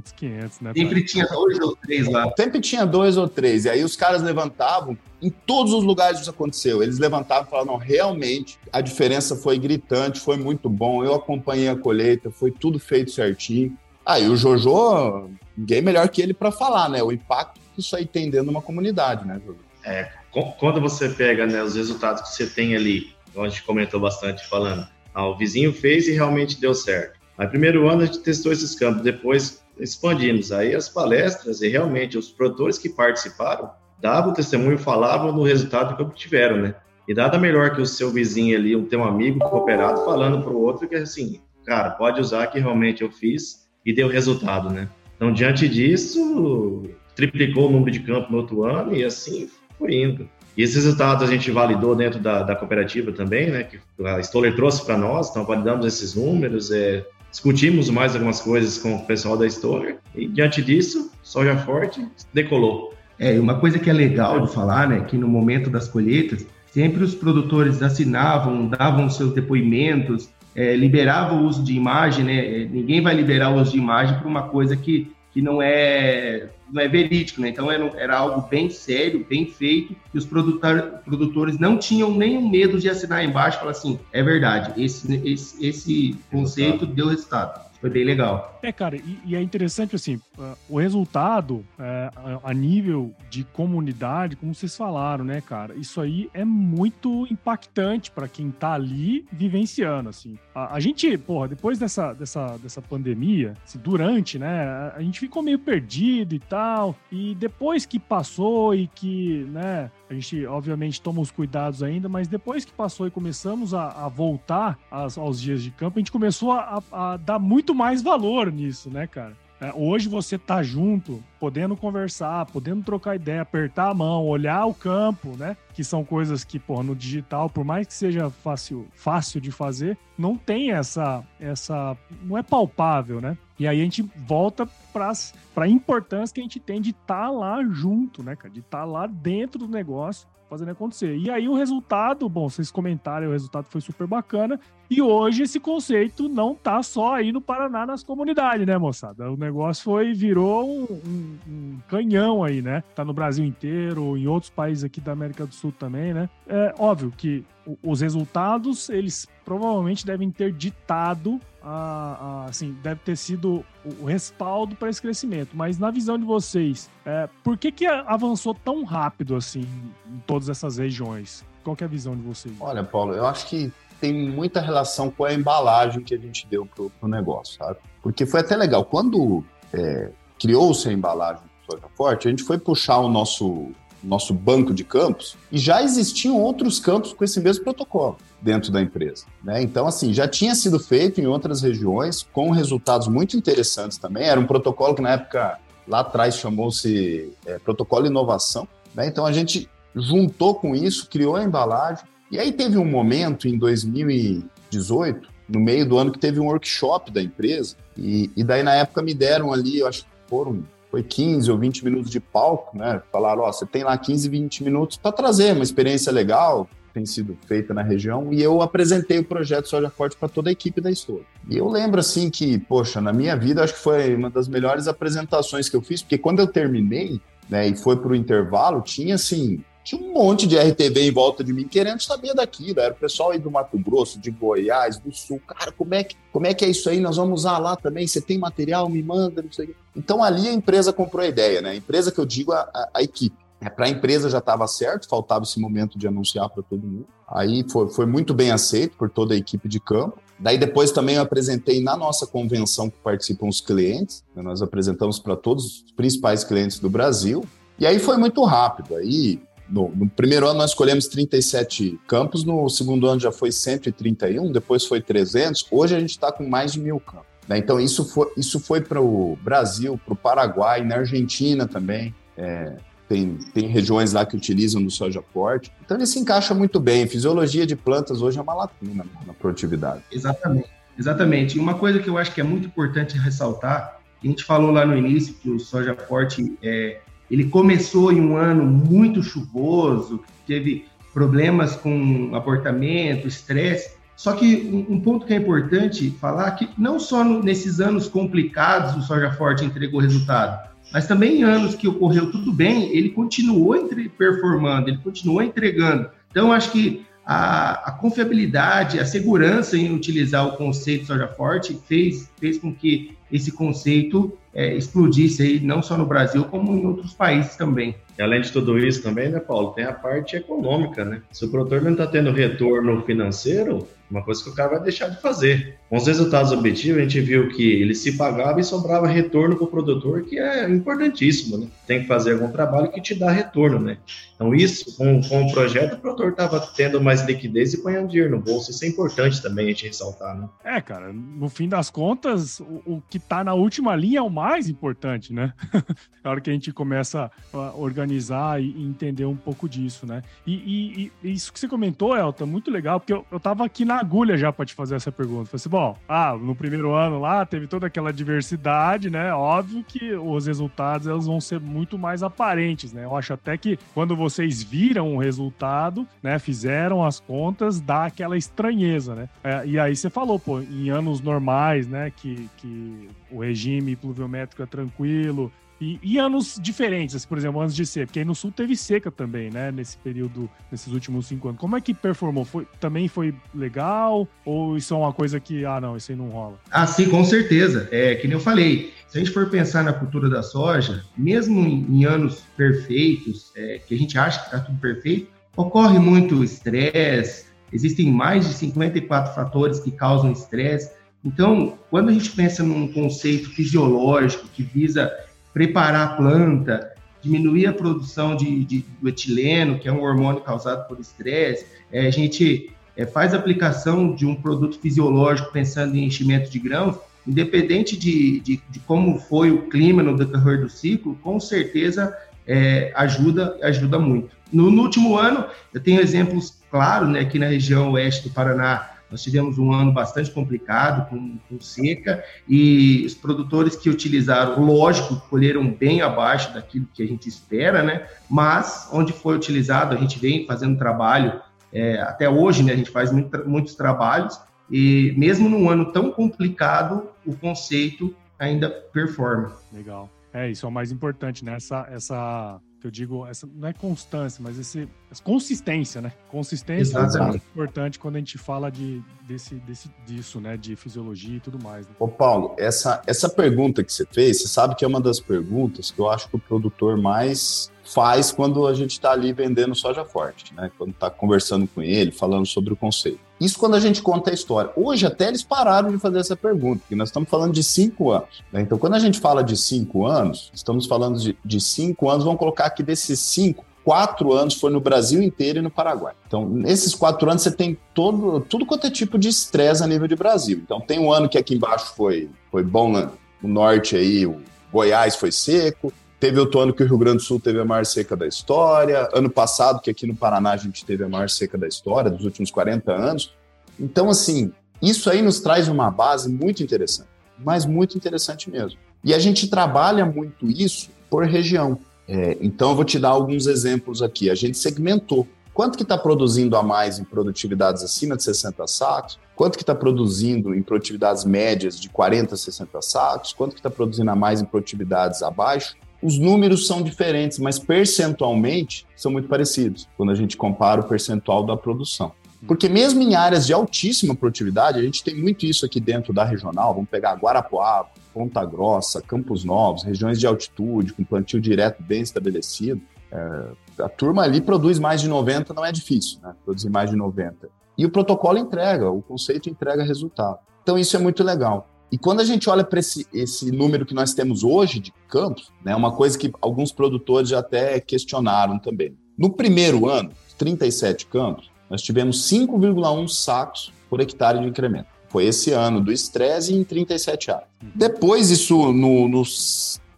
Outros 500, né?
Sempre tinha dois ou três lá.
Sempre tinha dois ou três. E aí os caras levantavam, em todos os lugares isso aconteceu. Eles levantavam e falavam: não, realmente a diferença foi gritante, foi muito bom. Eu acompanhei a colheita, foi tudo feito certinho. Aí ah, o Jojo, ninguém melhor que ele para falar, né? O impacto que isso aí tem dentro de uma comunidade, né, Jojo?
É, quando você pega né, os resultados que você tem ali, a gente comentou bastante falando, ah, o vizinho fez e realmente deu certo. Aí, primeiro ano a gente testou esses campos, depois expandimos aí as palestras e realmente os produtores que participaram davam testemunho, falavam do resultado que obtiveram, né? E nada melhor que o seu vizinho ali, um teu amigo cooperado, falando para o outro que assim, cara, pode usar que realmente eu fiz e deu resultado, né? Então, diante disso, triplicou o número de campo no outro ano e assim foi indo. E esses resultados a gente validou dentro da, da cooperativa também, né? Que a Stoller trouxe para nós, então validamos esses números, é, discutimos mais algumas coisas com o pessoal da Stoller e diante disso, soja forte decolou.
É, uma coisa que é legal de falar, né, que no momento das colheitas, sempre os produtores assinavam, davam seus depoimentos, é, liberavam o uso de imagem, né? É, ninguém vai liberar o uso de imagem para uma coisa que, que não é não é verídico, né? Então era, era algo bem sério, bem feito, e os produtor, produtores não tinham nenhum medo de assinar embaixo e falar assim, é verdade, esse, esse, esse conceito deu resultado. Foi bem legal.
É, cara, e, e é interessante assim, uh, o resultado é, a nível de comunidade, como vocês falaram, né, cara? Isso aí é muito impactante para quem tá ali vivenciando, assim. A, a, gente, porra, depois dessa, dessa, dessa pandemia, assim, durante, né, a, a gente ficou meio perdido e tal, e depois que passou e que, né, a gente, obviamente, toma os cuidados ainda, mas depois que passou e começamos a, a voltar aos, dias de campo, a gente começou a, a, dar muito mais valor nisso, né, cara? É, hoje você tá junto, podendo conversar, podendo trocar ideia, apertar a mão, olhar o campo, né? Que são coisas que, pô, no digital, por mais que seja fácil, fácil de fazer, não tem essa, essa, não é palpável, né? E aí a gente volta para a importância que a gente tem de estar tá lá junto, né, cara? De estar tá lá dentro do negócio fazendo acontecer. E aí o resultado, bom, vocês comentaram, o resultado foi super bacana. E hoje esse conceito não tá só aí no Paraná nas comunidades, né, moçada? O negócio foi, virou um, um, um canhão aí, né? Tá no Brasil inteiro, em outros países aqui da América do Sul também, né? É óbvio que os resultados, eles provavelmente devem ter ditado, a, a, assim, deve ter sido o, respaldo para esse crescimento. Mas na visão de vocês, é, por que, que avançou tão rápido assim em todas essas regiões? Qual é a visão de vocês?
Olha, Paulo, eu acho que tem muita relação com a embalagem que a gente deu pro, pro negócio, sabe? Porque foi até legal. Quando é, criou-se a embalagem do Forte, a gente foi puxar o nosso nosso banco de campos, e já existiam outros campos com esse mesmo protocolo dentro da empresa. Né? Então, assim, já tinha sido feito em outras regiões com resultados muito interessantes também. Era um protocolo que na época lá atrás chamou-se é, protocolo inovação. Né? Então a gente juntou com isso, criou a embalagem. E aí teve um momento em 2018, no meio do ano, que teve um workshop da empresa. E, e daí na época me deram ali, eu acho que foram foi 15 ou 20 minutos de palco, né? Falaram, ó, você tem lá 15, 20 minutos para trazer uma experiência legal, tem sido feita na região, e eu apresentei o projeto Soja Forte para toda a equipe da Estouro. E eu lembro, assim, que, poxa, na minha vida, acho que foi uma das melhores apresentações que eu fiz, porque quando eu terminei, né, e foi para o intervalo, tinha, assim, tinha um monte de RTV em volta de mim querendo saber daquilo. Era o pessoal aí do Mato Grosso, de Goiás, do Sul. Cara, como é que, como é, que é isso aí? Nós vamos usar lá também. Você tem material? Me manda, não sei. Então ali a empresa comprou a ideia, né? A empresa que eu digo, a, a, a equipe. É, para a empresa já estava certo, faltava esse momento de anunciar para todo mundo. Aí foi, foi muito bem aceito por toda a equipe de campo. Daí depois também eu apresentei na nossa convenção que participam os clientes. Né? Nós apresentamos para todos os principais clientes do Brasil. E aí foi muito rápido. Aí no, no, primeiro ano nós escolhemos 37 campos, no segundo ano já foi 131, depois foi 300. Hoje a gente está com mais de mil campos. Né? Então isso foi, isso foi para o Brasil, para o Paraguai, na Argentina também. É, tem, tem regiões lá que utilizam do soja forte. Então ele se encaixa muito bem. Fisiologia de plantas hoje é uma lacuna na produtividade.
Exatamente, exatamente. E uma coisa que eu acho que é muito importante ressaltar, a gente falou lá no início que o soja forte é, ele começou em um ano muito chuvoso, teve problemas com abortamento, estresse. Só que um, ponto que é importante falar que não só nesses anos complicados o soja forte entregou resultado, mas também em anos que ocorreu tudo bem, ele continuou entre, performando, ele continuou entregando. Então, acho que a, a, confiabilidade, a segurança em utilizar o conceito soja forte fez, fez com que esse conceito é, explodisse aí, não só no Brasil, como em outros países também.
E além de tudo isso também, né, Paulo, tem a parte econômica, né? Se o produtor não está tendo retorno financeiro, uma coisa que o cara vai deixar de fazer. Com os resultados obtidos, a gente viu que ele se pagava e sobrava retorno para o produtor, que é importantíssimo, né? Tem que fazer algum trabalho que te dá retorno, né? Então, isso, com, com o projeto, o produtor estava tendo mais liquidez e ponhando dinheiro no bolso. Isso é importante também a gente ressaltar, né?
É, cara, no fim das contas, o, o que está na última linha é o mais importante, né? hora que a gente começa a organizar e entender um pouco disso, né? E, e, e isso que você comentou, Elton, muito legal, porque eu, eu tava aqui na agulha já para te fazer essa pergunta. Falei assim, bom, ah, no primeiro ano lá teve toda aquela diversidade, né? Óbvio que os resultados eles vão ser muito mais aparentes, né? Eu acho até que quando vocês viram o resultado, né, fizeram as contas, dá aquela estranheza, né? É, e aí você falou, pô, em anos normais, né, que, que o regime pluviométrico é tranquilo, e, anos diferentes, assim, por exemplo, anos de seca, porque aí no sul teve seca também, né? Nesse período, nesses últimos cinco anos. Como é que performou? Foi, também foi legal? Ou isso é uma coisa que, ah, não, isso aí não rola?
Ah, sim, com certeza. É que nem eu falei, se a gente for pensar na cultura da soja, mesmo em, em anos perfeitos, é, que a gente acha que está tudo perfeito, ocorre muito estresse, existem mais de 54 fatores que causam estresse. Então, quando a gente pensa num conceito fisiológico que visa preparar a planta, diminuir a produção de, de, do etileno, que é um hormônio causado por estresse. É, a gente é, faz aplicação de um produto fisiológico pensando em enchimento de grãos, independente de, de, de como foi o clima no decorrer do ciclo, com certeza é, ajuda ajuda muito. No, no, último ano, eu tenho exemplos claros, né, aqui na região oeste do Paraná, nós tivemos um ano bastante complicado, com, com, seca, e os produtores que utilizaram, lógico, colheram bem abaixo daquilo que a gente espera, né? Mas onde foi utilizado, a gente vem fazendo trabalho, é, até hoje, né? A gente faz muito, muitos trabalhos, e mesmo num ano tão complicado, o conceito ainda performa.
Legal. É, isso é o mais importante, né? Essa, essa que eu digo, essa não é constância, mas esse, essa consistência, né? Consistência Exatamente. é muito importante quando a gente fala de, desse, desse, disso, né? De fisiologia e tudo mais. Né?
Ô, Paulo, essa, essa pergunta que você fez, você sabe que é uma das perguntas que eu acho que o produtor mais faz quando a gente está ali vendendo soja forte, né? Quando está conversando com ele, falando sobre o conceito. Isso quando a gente conta a história. Hoje até eles pararam de fazer essa pergunta, porque nós estamos falando de cinco anos. Né? Então, quando a gente fala de cinco anos, estamos falando de, de cinco anos, vamos colocar aqui desses cinco, quatro anos foi no Brasil inteiro e no Paraguai. Então, nesses quatro anos, você tem todo, tudo quanto é tipo de estresse a nível de Brasil. Então, tem um ano que aqui embaixo foi, foi bom no norte aí, o Goiás foi seco, Teve outro ano que o Rio Grande do Sul teve a maior seca da história. Ano passado, que aqui no Paraná a gente teve a maior seca da história, dos últimos 40 anos. Então, assim, isso aí nos traz uma base muito interessante, mas muito interessante mesmo. E a gente trabalha muito isso por região. É, então, eu vou te dar alguns exemplos aqui. A gente segmentou. Quanto que está produzindo a mais em produtividades acima de 60 sacos? Quanto que está produzindo em produtividades médias de 40 a 60 sacos? Quanto que está produzindo a mais em produtividades abaixo? Os números são diferentes, mas percentualmente são muito parecidos quando a gente compara o percentual da produção. Porque mesmo em áreas de altíssima produtividade, a gente tem muito isso aqui dentro da regional, vamos pegar Guarapuava, Ponta Grossa, Campos Novos, regiões de altitude, com plantio direto bem estabelecido. É, a turma ali produz mais de 90, não é difícil, né? Produzir mais de 90. E o protocolo entrega, o conceito entrega resultado. Então isso é muito legal. E quando a gente olha para esse, esse número que nós temos hoje de campos, né, uma coisa que alguns produtores já até questionaram também. No primeiro ano, 37 campos, nós tivemos 5,1 sacos por hectare de incremento. Foi esse ano do estresse em 37 áreas. Depois, isso no, no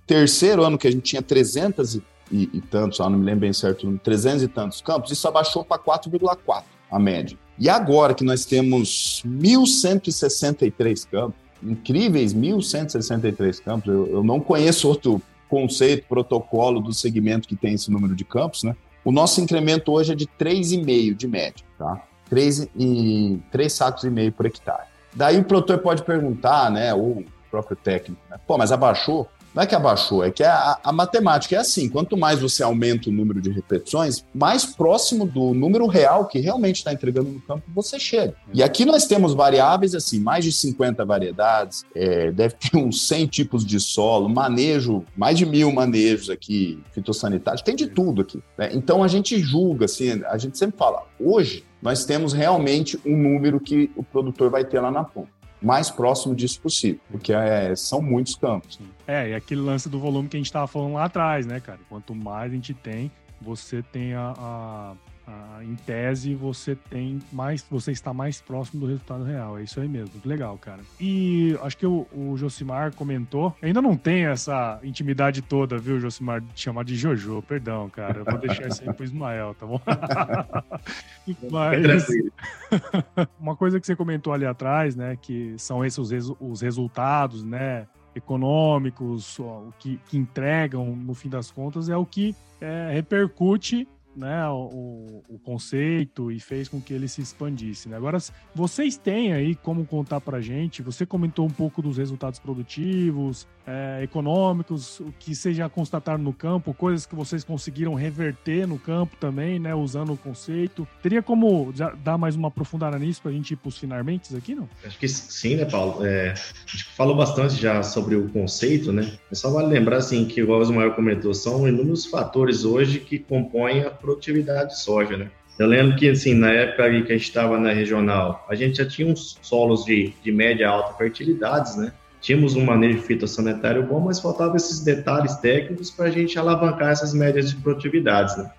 terceiro ano, que a gente tinha 300 e, e, e tantos, não me lembro bem certo, 300 e tantos campos, isso abaixou para 4,4 a média. E agora que nós temos 1.163 campos, incríveis 1.163 campos. Eu, eu, não conheço outro conceito, protocolo do segmento que tem esse número de campos, né? O nosso incremento hoje é de 3,5 de média, tá? 3, e, 3 sacos e meio por hectare. Daí o produtor pode perguntar, né, ou o próprio técnico, né? pô, mas abaixou? Não é que abaixou, é que a, a, matemática é assim: quanto mais você aumenta o número de repetições, mais próximo do número real que realmente está entregando no campo você chega. E aqui nós temos variáveis assim, mais de 50 variedades, é, deve ter uns 100 tipos de solo, manejo, mais de mil manejos aqui fitossanitários, tem de tudo aqui. Né? Então a gente julga, assim, a gente sempre fala, hoje nós temos realmente um número que o produtor vai ter lá na ponta mais próximo disso possível, porque é, são muitos campos.
É, e aquele lance do volume que a gente estava falando lá atrás, né, cara? Quanto mais a gente tem, você tem a, a ah, em tese, você tem mais, você está mais próximo do resultado real. É isso aí mesmo. Legal, cara. E acho que o, o Josimar comentou. Ainda não tem essa intimidade toda, viu, Josimar, de chamar de Jojo. Perdão, cara. Eu vou deixar isso aí pro Ismael, tá bom? Mas uma coisa que você comentou ali atrás, né, que são esses os, os resultados, né, econômicos, o que, que entregam no fim das contas é o que é, repercute né, o, o, conceito e fez com que ele se expandisse. Né? Agora, vocês têm aí como contar para gente? Você comentou um pouco dos resultados produtivos, é, econômicos, o que vocês já constataram no campo, coisas que vocês conseguiram reverter no campo também, né, usando o conceito. Teria como dar mais uma aprofundada nisso para a gente ir para os finalmente aqui, não?
Acho que sim, né, Paulo? É, a falou bastante já sobre o conceito, né? É só vale lembrar, assim, que igual o Ismael comentou, são inúmeros fatores hoje que compõem a produtividade de soja, né? Eu lembro que, assim, na época que a gente estava na regional, a gente já tinha uns solos de, de média alta fertilidades, né? Tínhamos um manejo fitossanitário bom, mas faltavam esses detalhes técnicos para a gente alavancar essas médias de produtividades, né?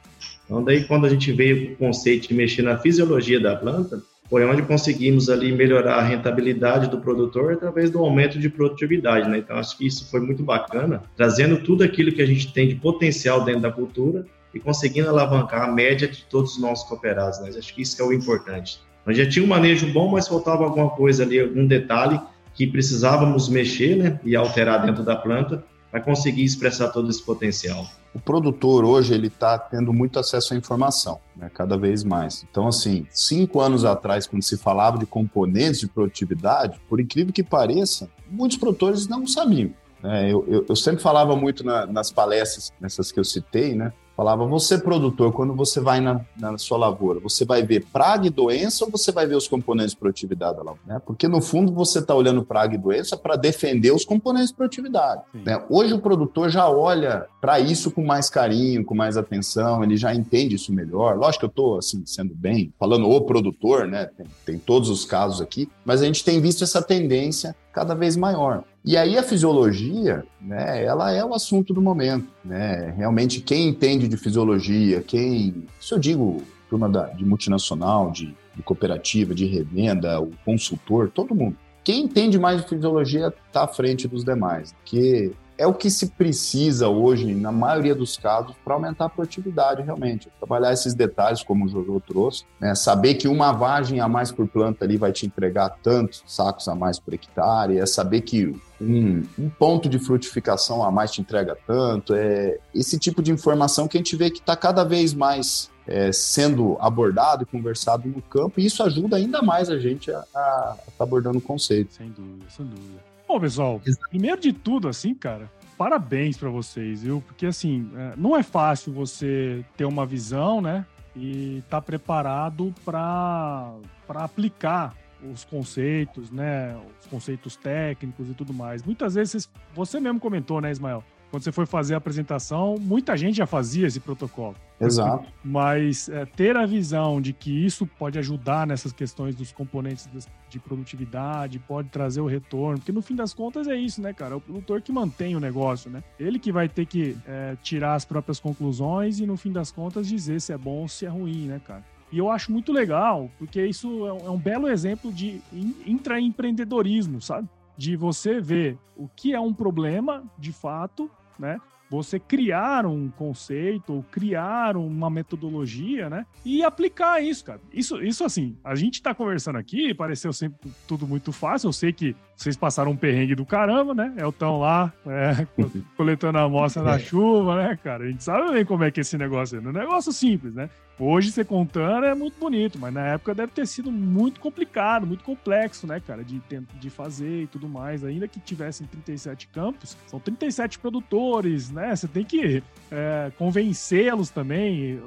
Então, daí, quando a gente veio com o conceito de mexer na fisiologia da planta, foi onde conseguimos ali melhorar a rentabilidade do produtor através do aumento de produtividade, né? Então, acho que isso foi muito bacana, trazendo tudo aquilo que a gente tem de potencial dentro da cultura e conseguindo alavancar a média de todos os nossos cooperados. Né? Acho que isso é o importante. Nós já tinha um manejo bom, mas faltava alguma coisa ali, algum detalhe que precisávamos mexer né, e alterar dentro da planta para conseguir expressar todo esse potencial.
O produtor hoje ele está tendo muito acesso à informação, né, cada vez mais. Então, assim, cinco anos atrás, quando se falava de componentes de produtividade, por incrível que pareça, muitos produtores não sabiam. Né? Eu, eu, eu, sempre falava muito na, nas palestras, nessas que eu citei, né? Falava, você produtor, quando você vai na, na, sua lavoura, você vai ver praga e doença ou você vai ver os componentes de produtividade da lavoura? Né? Porque no fundo você está olhando praga e doença para defender os componentes de produtividade. Né? Hoje o produtor já olha para isso com mais carinho, com mais atenção, ele já entende isso melhor. Lógico que eu estou assim, sendo bem, falando o produtor, né? Tem, tem todos os casos aqui, mas a gente tem visto essa tendência cada vez maior. E aí a fisiologia, né, ela é o assunto do momento. né? Realmente quem entende de fisiologia, quem, isso eu digo, turma da, de multinacional, de, de cooperativa, de revenda, o consultor, todo mundo. Quem entende mais de fisiologia está à frente dos demais, porque é o que se precisa hoje, na maioria dos casos, para aumentar a produtividade realmente. Trabalhar esses detalhes, como o Jojo trouxe, né? saber que uma vagem a mais por planta ali vai te entregar tantos sacos a mais por hectare, é saber que um, um, ponto de frutificação a mais te entrega tanto, é esse tipo de informação que a gente vê que está cada vez mais é, sendo abordado e conversado no campo, e isso ajuda ainda mais a gente a estar tá abordando o conceito.
Sem dúvida, sem dúvida. Bom, pessoal, primeiro de tudo, assim, cara, parabéns para vocês, viu? Porque, assim, é, não é fácil você ter uma visão, né? E estar tá preparado para aplicar os conceitos, né? Os conceitos técnicos e tudo mais. Muitas vezes, você mesmo comentou, né, Ismael? Quando você foi fazer a apresentação, muita gente já fazia esse protocolo.
Exato.
Mas é, ter a visão de que isso pode ajudar nessas questões dos componentes de produtividade, pode trazer o retorno, porque no fim das contas é isso, né, cara? É o produtor que mantém o negócio, né? Ele que vai ter que é, tirar as próprias conclusões e no fim das contas dizer se é bom ou se é ruim, né, cara? E eu acho muito legal, porque isso é um é belo exemplo de intraempreendedorismo, sabe? De você ver o que é um problema, de fato, né? Você criar um conceito ou criar uma metodologia, né? E aplicar isso, cara. Isso, isso assim, a gente tá conversando aqui, pareceu sempre tudo muito fácil. Eu sei que vocês passaram um perrengue do caramba, né? Elton lá, é, coletando a amostra na chuva, né, cara? A gente sabe bem como é que é esse negócio é. Um negócio simples, né? Hoje, você contando, é muito bonito, mas na época deve ter sido muito complicado, muito complexo, né, cara, de, de fazer e tudo mais. Ainda que tivessem 37 campos, são 37 produtores, né? Você tem que é, convencê-los também.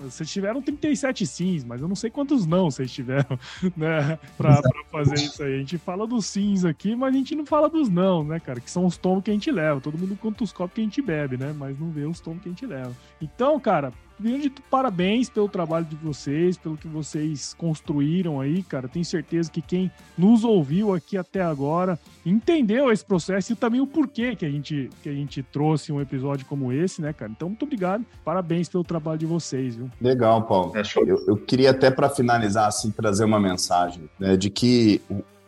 Vocês tiveram 37 sims, mas eu não sei quantos não vocês tiveram, né, pra, pra fazer isso aí. A gente fala dos sims aqui, mas a gente não fala dos não, né, cara, que são os tomos que a gente leva. Todo mundo conta os copos que a gente bebe, né, mas não vê os tomos que a gente leva. Então, cara, grande parabéns pelo trabalho de vocês, pelo que vocês construíram aí, cara. Tenho certeza que quem nos ouviu aqui até agora entendeu esse processo e também o porquê que a gente, que a gente trouxe um episódio como esse, né, cara? Então, muito obrigado. Parabéns pelo trabalho de vocês, viu?
Legal, Paulo. É eu, eu, queria até para finalizar assim trazer uma mensagem né, de que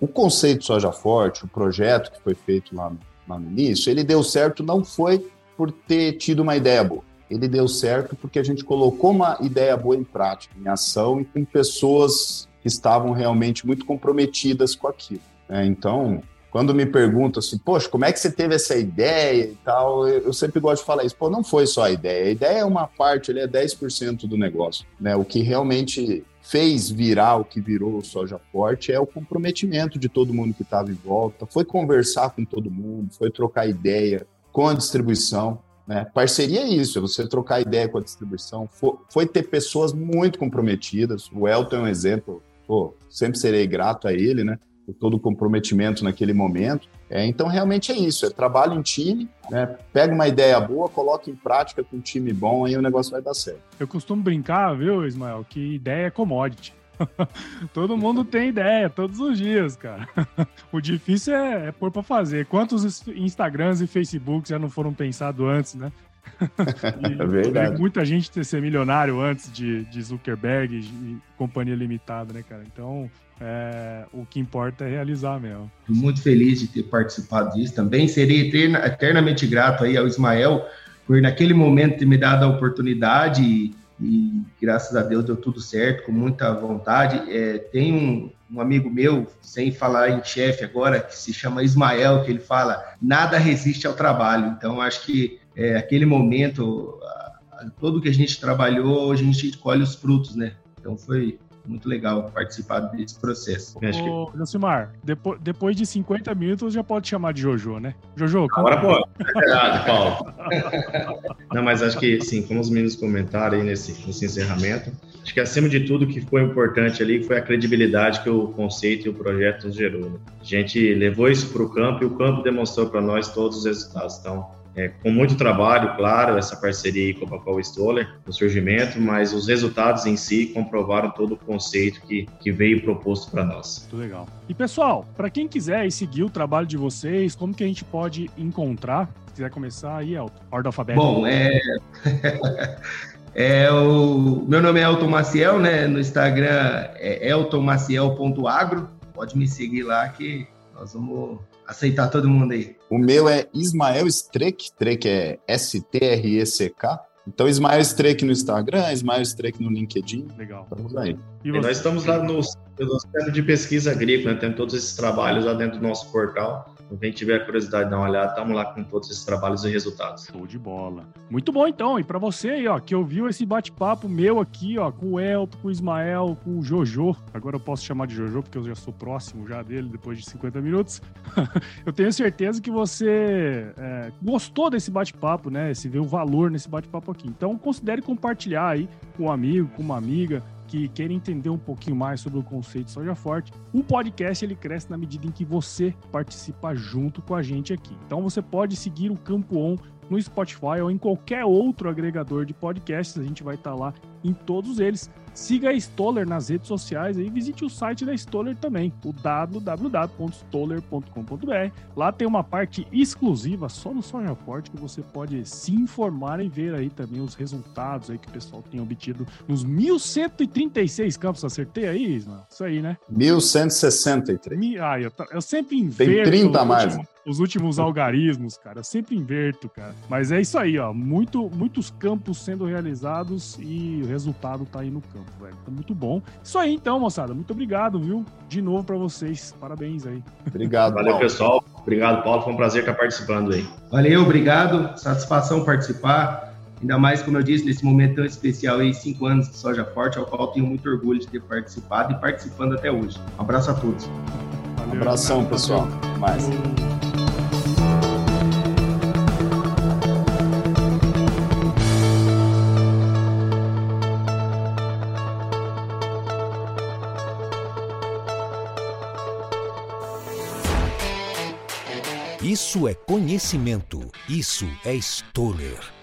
o, conceito soja forte, o projeto que foi feito lá no, lá no início, ele deu certo não foi por ter tido uma ideia boa ele deu certo porque a gente colocou uma ideia boa em prática, em ação e com pessoas que estavam realmente muito comprometidas com aquilo. Né? Então, quando me perguntam assim, poxa, como é que você teve essa ideia e tal, eu sempre gosto de falar isso. Pô, não foi só a ideia. A ideia é uma parte, ele é 10% do negócio. Né? O que realmente fez virar o que virou o Soja Forte é o comprometimento de todo mundo que estava em volta, foi conversar com todo mundo, foi trocar ideia com a distribuição. Né? Parceria é isso, é você trocar ideia com a distribuição. Foi, foi, ter pessoas muito comprometidas. O Elton é um exemplo, pô, sempre serei grato a ele, né? Todo o comprometimento naquele momento. É, então, realmente é isso: é trabalho em time, né? pega uma ideia boa, coloca em prática com um time bom, aí o negócio vai dar certo.
Eu costumo brincar, viu, Ismael, que ideia é commodity. Todo mundo tem ideia todos os dias, cara. o difícil é, é pôr para fazer. Quantos Instagrams e Facebooks já não foram pensados antes, né?
É verdade.
Muita gente ter ser milionário antes de, de Zuckerberg e companhia limitada, né, cara? Então, é, o que importa é realizar mesmo.
Muito feliz de ter participado disso também. Serei eterna, eternamente grato aí ao Ismael por naquele momento ter me dado a oportunidade e e graças a Deus deu tudo certo, com muita vontade. É, tem um, um, amigo meu, sem falar em chefe agora, que se chama Ismael, que ele fala: nada resiste ao trabalho. Então, acho que é, aquele momento, todo que a gente trabalhou, hoje a gente colhe os frutos, né? Então, foi, muito legal participar desse processo.
Ô, que... Josimar, depois, depois de 50 minutos já pode chamar de Jojo, né? Jojo,
Agora pode. É verdade, Paulo. Não, mas acho que, sim, como os meninos comentaram aí nesse, nesse encerramento, acho que acima de tudo o que foi importante ali foi a credibilidade que o conceito e o projeto nos gerou. Né? A gente levou isso para o campo e o campo demonstrou para nós todos os resultados. Então, é, com muito trabalho, claro, essa parceria com a Papel Stoller, o surgimento, mas os resultados em si comprovaram todo o conceito que, que veio proposto para nós.
Muito legal. E pessoal, para quem quiser seguir o trabalho de vocês, como que a gente pode encontrar? Se quiser começar aí, Elton, ordem alfabética.
Bom, é... é o meu nome é Elton Maciel, né? No Instagram é eltonmaciel.agro. Pode me seguir lá que nós vamos aceitar todo mundo aí.
O meu é Ismael Streck, Streck é S-T-R-E-C-K. Então, Ismael Streck no Instagram, Ismael Streck no LinkedIn.
Legal.
Estamos aí.
E, e nós estamos lá no, no Centro de Pesquisa Agrícola, né? temos todos esses trabalhos lá dentro do nosso portal. Então, quem tiver curiosidade de dar uma olhada, estamos lá com todos esses trabalhos e resultados.
Show de bola. Muito bom, então. E para você aí, ó, que ouviu esse bate-papo meu aqui, ó, com o Elton, com o Ismael, com o Jojo. Agora eu posso chamar de Jojo, porque eu já sou próximo já dele, depois de 50 minutos. eu tenho certeza que você é, gostou desse bate-papo, né? Se vê o valor nesse bate-papo aqui. Então, considere compartilhar aí com um amigo, com uma amiga, que queira entender um pouquinho mais sobre o conceito de soja forte, o podcast ele cresce na medida em que você participa junto com a gente aqui. Então você pode seguir o Campo On no Spotify ou em qualquer outro agregador de podcasts, a gente vai estar lá em todos eles. Siga a Stoller nas redes sociais e visite o site da Stoller também, o www.stoller.com.br. Lá tem uma parte exclusiva só no Soja Forte que você pode se informar e ver aí também os resultados aí que o pessoal tem obtido nos 1136 campos. Acertei aí, Ismael? Isso aí, né?
1163.
Ah, eu, eu sempre inverto.
Tem 30 a mais.
Os últimos algarismos, cara. Eu sempre inverto, cara. Mas é isso aí, ó. Muito, muitos campos sendo realizados e o resultado tá aí no campo, velho. Tá muito bom. Isso aí, então, moçada. Muito obrigado, viu? De novo para vocês. Parabéns aí.
Obrigado.
Valeu, Paulo. pessoal. Obrigado, Paulo. Foi um prazer estar participando aí.
Valeu, obrigado. Satisfação participar. Ainda mais, como eu disse, nesse momento tão especial aí, cinco anos de Soja Forte, ao qual tenho muito orgulho de ter participado e participando até hoje. Um abraço a todos.
Valeu, um abração, pessoal. Mais.
Isso é conhecimento. Isso é Stoller.